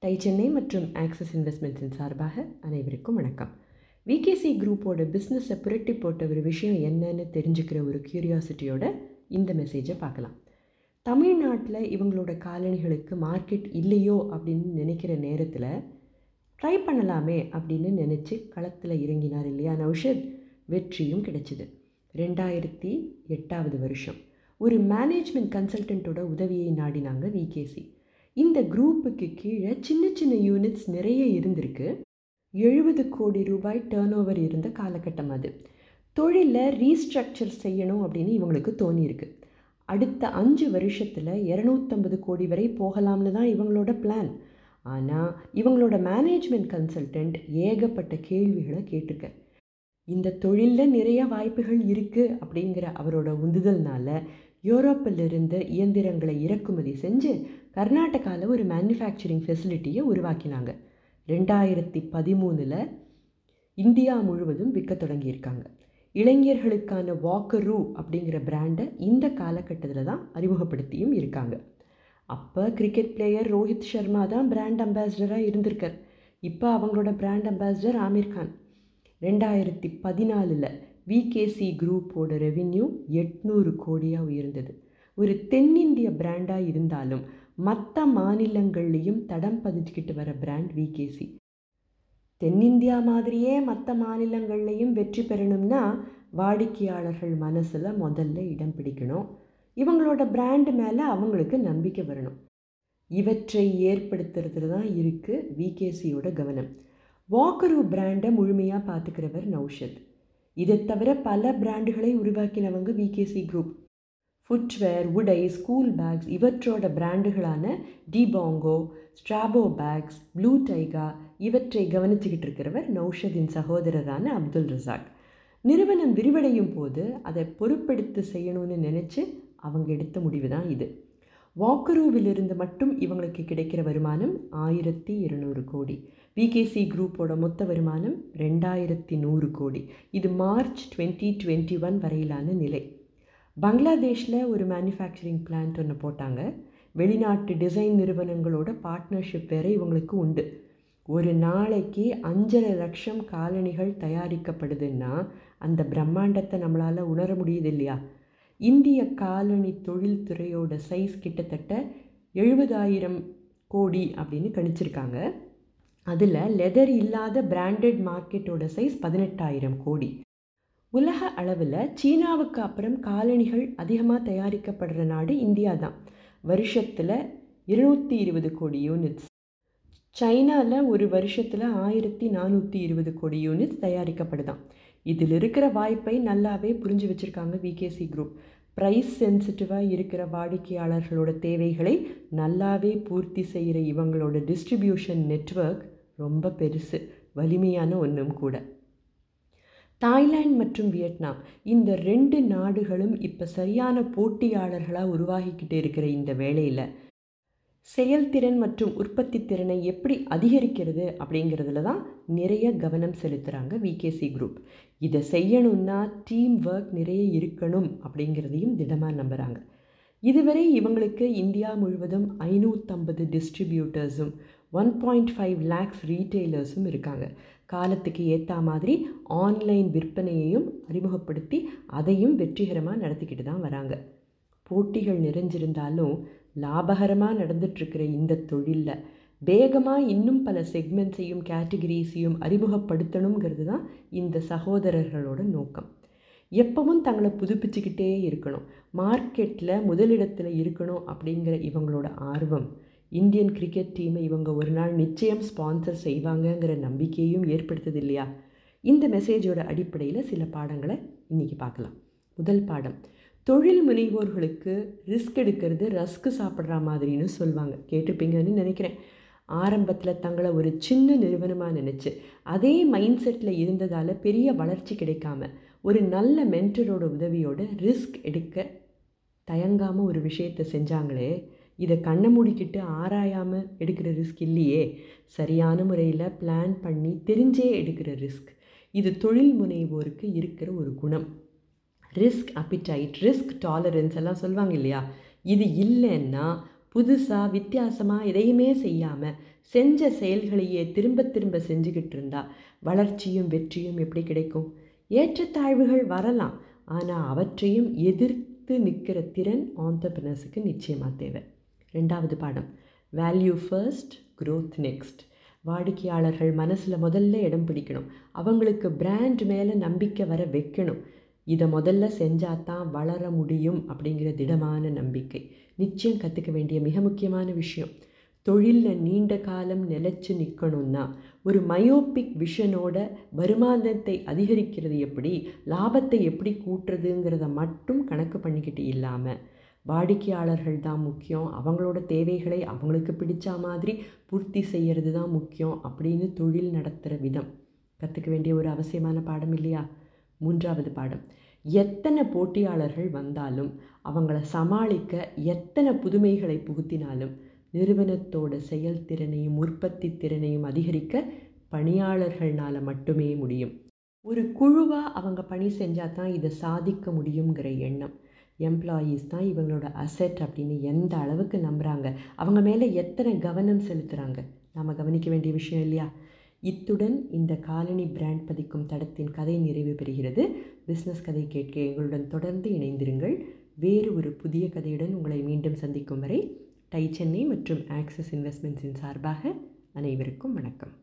Tie Chennai மற்றும் axis இன்வெஸ்ட்மெண்ட்ஸின் சார்பாக அனைவருக்கும் வணக்கம். விகேசி குரூப்போட பிஸ்னஸை புரட்டி போட்ட ஒரு விஷயம் என்னன்னு தெரிஞ்சுக்கிற ஒரு க்யூரியாசிட்டியோட இந்த மெசேஜை பார்க்கலாம். தமிழ்நாட்டில் இவங்களோட காலணிகளுக்கு மார்க்கெட் இல்லையோ அப்படின்னு நினைக்கிற நேரத்தில் ட்ரை பண்ணலாமே அப்படின்னு நினச்சி களத்தில் இறங்கினார் இல்லையா? நௌஷத் வெற்றியும் கிடைச்சிது. ரெண்டாயிரத்தி எட்டாவது வருஷம். ஒரு மேனேஜ்மெண்ட் கன்சல்டண்ட்டோட உதவியை நாடினாங்க விகேசி. இந்த குரூப்புக்கு கீழே சின்ன சின்ன யூனிட்ஸ் நிறைய இருந்திருக்கு. எழுபது கோடி ரூபாய் டேர்ன் ஓவர் இருந்த காலகட்டம் அது. தொழிலில் ரீஸ்ட்ரக்சர் செய்யணும் அப்படின்னு இவங்களுக்கு தோணியிருக்கு. அடுத்த அஞ்சு வருஷத்தில் இரநூத்தம்பது கோடி வரை போகலாம்னு தான் இவங்களோட பிளான் ஆனால் இவங்களோட மேனேஜ்மெண்ட் கன்சல்டன்ட் ஏகப்பட்ட கேள்விகளை கேட்டிருக்க. இந்த தொழிலில் நிறைய வாய்ப்புகள் இருக்குது அப்படிங்கிற அவரோட உந்துதல்னால யூரோப்பிலிருந்து இயந்திரங்களை இறக்குமதி செஞ்சு கர்நாடகாவில் ஒரு மேனுஃபேக்சரிங் ஃபெசிலிட்டியை உருவாக்கினாங்க. ரெண்டாயிரத்தி பதிமூணில் இந்தியா முழுவதும் விற்க தொடங்கியிருக்காங்க. இளைஞர்களுக்கான வாக்கரு அப்படிங்கிற பிராண்டை இந்த காலகட்டத்தில் தான் அறிமுகப்படுத்தியும் இருக்காங்க. அப்போ கிரிக்கெட் பிளேயர் ரோஹித் சர்மா தான் பிராண்ட் அம்பாசிடராக இருந்திருக்கார். இப்போ அவங்களோட பிராண்ட் அம்பாசிடர் ஆமீர் கான். ரெண்டாயிரத்தி பதினாலில் விகேசி குரூப்போட ரெவின்யூ எட்நூறு கோடியாக உயர்ந்தது. ஒரு தென்னிந்திய பிராண்டாக இருந்தாலும் மற்ற மாநிலங்கள்லேயும் தடம் பதிச்சுக்கிட்டு வர பிராண்ட் விகேசி தென்னிந்தியா மாதிரியே மற்ற மாநிலங்கள்லேயும் வெற்றி பெறணும்னா வாடிக்கையாளர்கள் மனசில் முதல்ல இடம் பிடிக்கணும். இவங்களோட பிராண்டு மேலே அவங்களுக்கு நம்பிக்கை வரணும். இவற்றை ஏற்படுத்துறதுல தான் இருக்குது விகேசியோட கவனம். வாக்கரு பிராண்டை முழுமையாக பார்த்துக்கிறவர் நௌஷத். இதை தவிர பல பிராண்டுகளை உருவாக்கினவங்க விகேசி குரூப் ஃபுட்வேர் உடை ஸ்கூல் பேக்ஸ் இவற்றோட பிராண்டுகளான Debongo Strabo bags blue taiga இவற்றை கவனிச்சுக்கிட்டு இருக்கிறவர் நௌஷதின் சகோதரரான அப்துல் ரசாக். நிறுவனம் விரிவடையும் போது அதை பொறுப்பெடுத்து செய்யணும்னு நினச்சி அவங்க எடுத்த முடிவு தான் இது. வாக்கரூவிலிருந்து மட்டும் இவங்களுக்கு கிடைக்கிற வருமானம் ஆயிரத்தி இருநூறு கோடி. விகேசி குரூப்போட மொத்த வருமானம் ரெண்டாயிரத்தி நூறு கோடி. இது மார்ச் டுவெண்ட்டி டுவெண்ட்டி ஒன் வரையிலான நிலை. பங்களாதேஷில் ஒரு மேனுஃபேக்சரிங் பிளான்ட் ஒன்று போட்டாங்க. வெளிநாட்டு டிசைன் நிறுவனங்களோட பார்ட்னர்ஷிப் வேறு இவங்களுக்கு உண்டு. ஒரு நாளைக்கு அஞ்சரை லட்சம் காலணிகள் தயாரிக்கப்படுதுன்னா அந்த பிரம்மாண்டத்தை நம்மளால் உணர முடியுது இல்லையா? இந்திய காலனி தொழில்துறையோட சைஸ் கிட்டத்தட்ட எழுபதாயிரம் கோடி அப்படின்னு கணிச்சிருக்காங்க. அதில் லெதர் இல்லாத பிராண்டட் மார்க்கெட்டோட சைஸ் பதினெட்டாயிரம் கோடி. உலக அளவில் சீனாவுக்கு அப்புறம் காலணிகள் அதிகமாக தயாரிக்கப்படுற நாடு இந்தியா தான் வருஷத்தில் இருநூற்றி இருபது கோடி யூனிட்ஸ் சைனாவில் ஒரு வருஷத்தில் ஆயிரத்தி நானூற்றி இருபது கோடி யூனிட்ஸ் தயாரிக்கப்படுதான். இதில் இருக்கிற வாய்ப்பை நல்லாவே புரிஞ்சு வச்சுருக்காங்க விகேசி குரூப் ப்ரைஸ் சென்சிட்டிவாக இருக்கிற வாடிக்கையாளர்களோட தேவைகளை நல்லாவே பூர்த்தி செய்கிற இவங்களோட டிஸ்ட்ரிபியூஷன் நெட்ஒர்க் ரொம்ப பெருசு வலிமையான ஒன்றும் கூட. தாய்லாந்து மற்றும் வியட்நாம் இந்த ரெண்டு நாடுகளும் இப்போ சரியான போட்டியாளர்களாக உருவாகிக்கிட்டு இருக்கிற இந்த வேளையில் செயல்திறன் மற்றும் உற்பத்தி திறனை எப்படி அதிகரிக்கிறது அப்படிங்கிறதுல தான் நிறைய கவனம் செலுத்துகிறாங்க விகேசி குரூப் இதை செய்யணும்னா டீம் ஒர்க் நிறைய இருக்கணும் அப்படிங்கிறதையும் திடமாக நம்புகிறாங்க இதுவரை இவங்களுக்கு இந்தியா முழுவதும் ஐநூற்றம்பது டிஸ்ட்ரிபியூட்டர்ஸும் ஒன் பாயிண்ட் ஃபைவ் லேக்ஸ் ரீட்டெய்லர்ஸும் இருக்காங்க. காலத்துக்கு ஏற்ற மாதிரி ஆன்லைன் விற்பனையையும் அறிமுகப்படுத்தி அதையும் வெற்றிகரமாக நடத்திக்கிட்டு தான் வராங்க. போட்டிகள் நிறைஞ்சிருந்தாலும் லாபகரமாக நடந்துட்டுருக்கிற இந்த தொழிலில் வேகமாக இன்னும் பல செக்மெண்ட்ஸையும் கேட்டகிரீஸையும் அறிமுகப்படுத்தணுங்கிறது தான் இந்த சகோதரர்களோட நோக்கம். எப்பவும் தங்களை புதுப்பிச்சுக்கிட்டே இருக்கணும். மார்க்கெட்டில் முதலிடத்தில் இருக்கணும் அப்படிங்கிற இவங்களோட ஆர்வம். இந்தியன் கிரிக்கெட் டீமை இவங்க ஒரு நாள் நிச்சயம் ஸ்பான்சர் செய்வாங்கங்கிற நம்பிக்கையும் ஏற்படுத்துது இல்லையா? இந்த மெசேஜோட அடிப்படையில் சில பாடங்களை இன்றைக்கி பார்க்கலாம். முதல் பாடம். தொழில் முனைவோர்களுக்கு ரிஸ்க் எடுக்கிறது ரஸ்க்கு சாப்பிட்ற மாதிரின்னு சொல்லுவாங்க கேட்டிருப்பீங்கன்னு நினைக்கிறேன். ஆரம்பத்தில் தங்களை ஒரு சின்ன நிறுவனமாக நினச்சி அதே மைண்ட் செட்டில் இருந்ததால் பெரிய வளர்ச்சி கிடைக்காம ஒரு நல்ல மென்டரோட உதவியோட ரிஸ்க் எடுக்க தயங்காமல் ஒரு விஷயத்தை செஞ்சாங்களே இதை கண்ணை மூடிக்கிட்டு ஆராயாமல் எடுக்கிற ரிஸ்க் இல்லையே. சரியான முறையில் பிளான் பண்ணி தெரிஞ்சே எடுக்கிற ரிஸ்க் இது தொழில் முனைவோருக்கு இருக்கிற ஒரு குணம். ரிஸ்க் அப்பிடைட் ரிஸ்க் டாலரன்ஸ் எல்லாம் சொல்லுவாங்க இல்லையா? இது இல்லைன்னா புதுசாக வித்தியாசமாக எதையுமே செய்யாமல் செஞ்ச செயல்களையே திரும்ப திரும்ப செஞ்சுக்கிட்டு இருந்தா வளர்ச்சியும் வெற்றியும் எப்படி கிடைக்கும்? ஏற்றத்தாழ்வுகள் வரலாம். ஆனால் அவற்றையும் எதிர்த்து நிற்கிற திறன் ஆண்டர்பிரினர்ஸுக்கு நிச்சயமாக தேவை. ரெண்டாவது பாடம். வேல்யூ ஃபர்ஸ்ட் க்ரோத் நெக்ஸ்ட் வாடிக்கையாளர்கள் மனசில் முதல்ல இடம் பிடிக்கணும். அவங்களுக்கு பிராண்ட் மேலே நம்பிக்கை வர வைக்கணும். இதை முதல்ல செஞ்சால் தான் வளர முடியும் அப்படிங்கிற திடமான நம்பிக்கை. நிச்சயம் கற்றுக்க வேண்டிய மிக முக்கியமான விஷயம். தொழிலில் நீண்ட காலம் நிலச்சி நிற்கணும்னா ஒரு மயோபிக் விஷனோட வருமானத்தை அதிகரிக்கிறது எப்படி லாபத்தை எப்படி கூட்டுறதுங்கிறத மட்டும் கணக்கு பண்ணிக்கிட்டு இல்லாமல் வாடிக்கையாளர்கள் தான் முக்கியம் அவங்களோட தேவைகளை அவங்களுக்கு பிடிச்ச மாதிரி பூர்த்தி செய்கிறது தான் முக்கியம் அப்படின்னு தொழில் நடத்துகிற விதம். கற்றுக்க வேண்டிய ஒரு அவசியமான பாடம் இல்லையா? மூன்றாவது பாடம். எத்தனை போட்டியாளர்கள் வந்தாலும் அவங்கள சமாளிக்க எத்தனை புதுமைகளை புகுத்தினாலும் நிறுவனத்தோட செயல்திறனையும் உற்பத்தி திறனையும் அதிகரிக்க பணியாளர்களால் மட்டுமே முடியும். ஒரு குழுவாக அவங்க பணி செஞ்சால் தான் இதை சாதிக்க முடியுங்கிற எண்ணம். எம்ப்ளாயீஸ் தான் இவங்களோட அசெட் அப்படின்னு எந்த அளவுக்கு நம்புகிறாங்க அவங்க மேலே எத்தனை கவனம் செலுத்துகிறாங்க நாம் கவனிக்க வேண்டிய விஷயம் இல்லையா? இத்துடன் இந்த காலனி பிராண்ட் பதிக்கும் தடத்தின் கதை நிறைவு பெறுகிறது. பிஸ்னஸ் கதை கேட்க எங்களுடன் தொடர்ந்து இணைந்திருங்கள். வேறு ஒரு புதிய கதையுடன் உங்களை மீண்டும் சந்திக்கும் வரை டை சென்னை மற்றும் ஆக்சிஸ் இன்வெஸ்ட்மெண்ட்ஸின் சார்பாக அனைவருக்கும் வணக்கம்.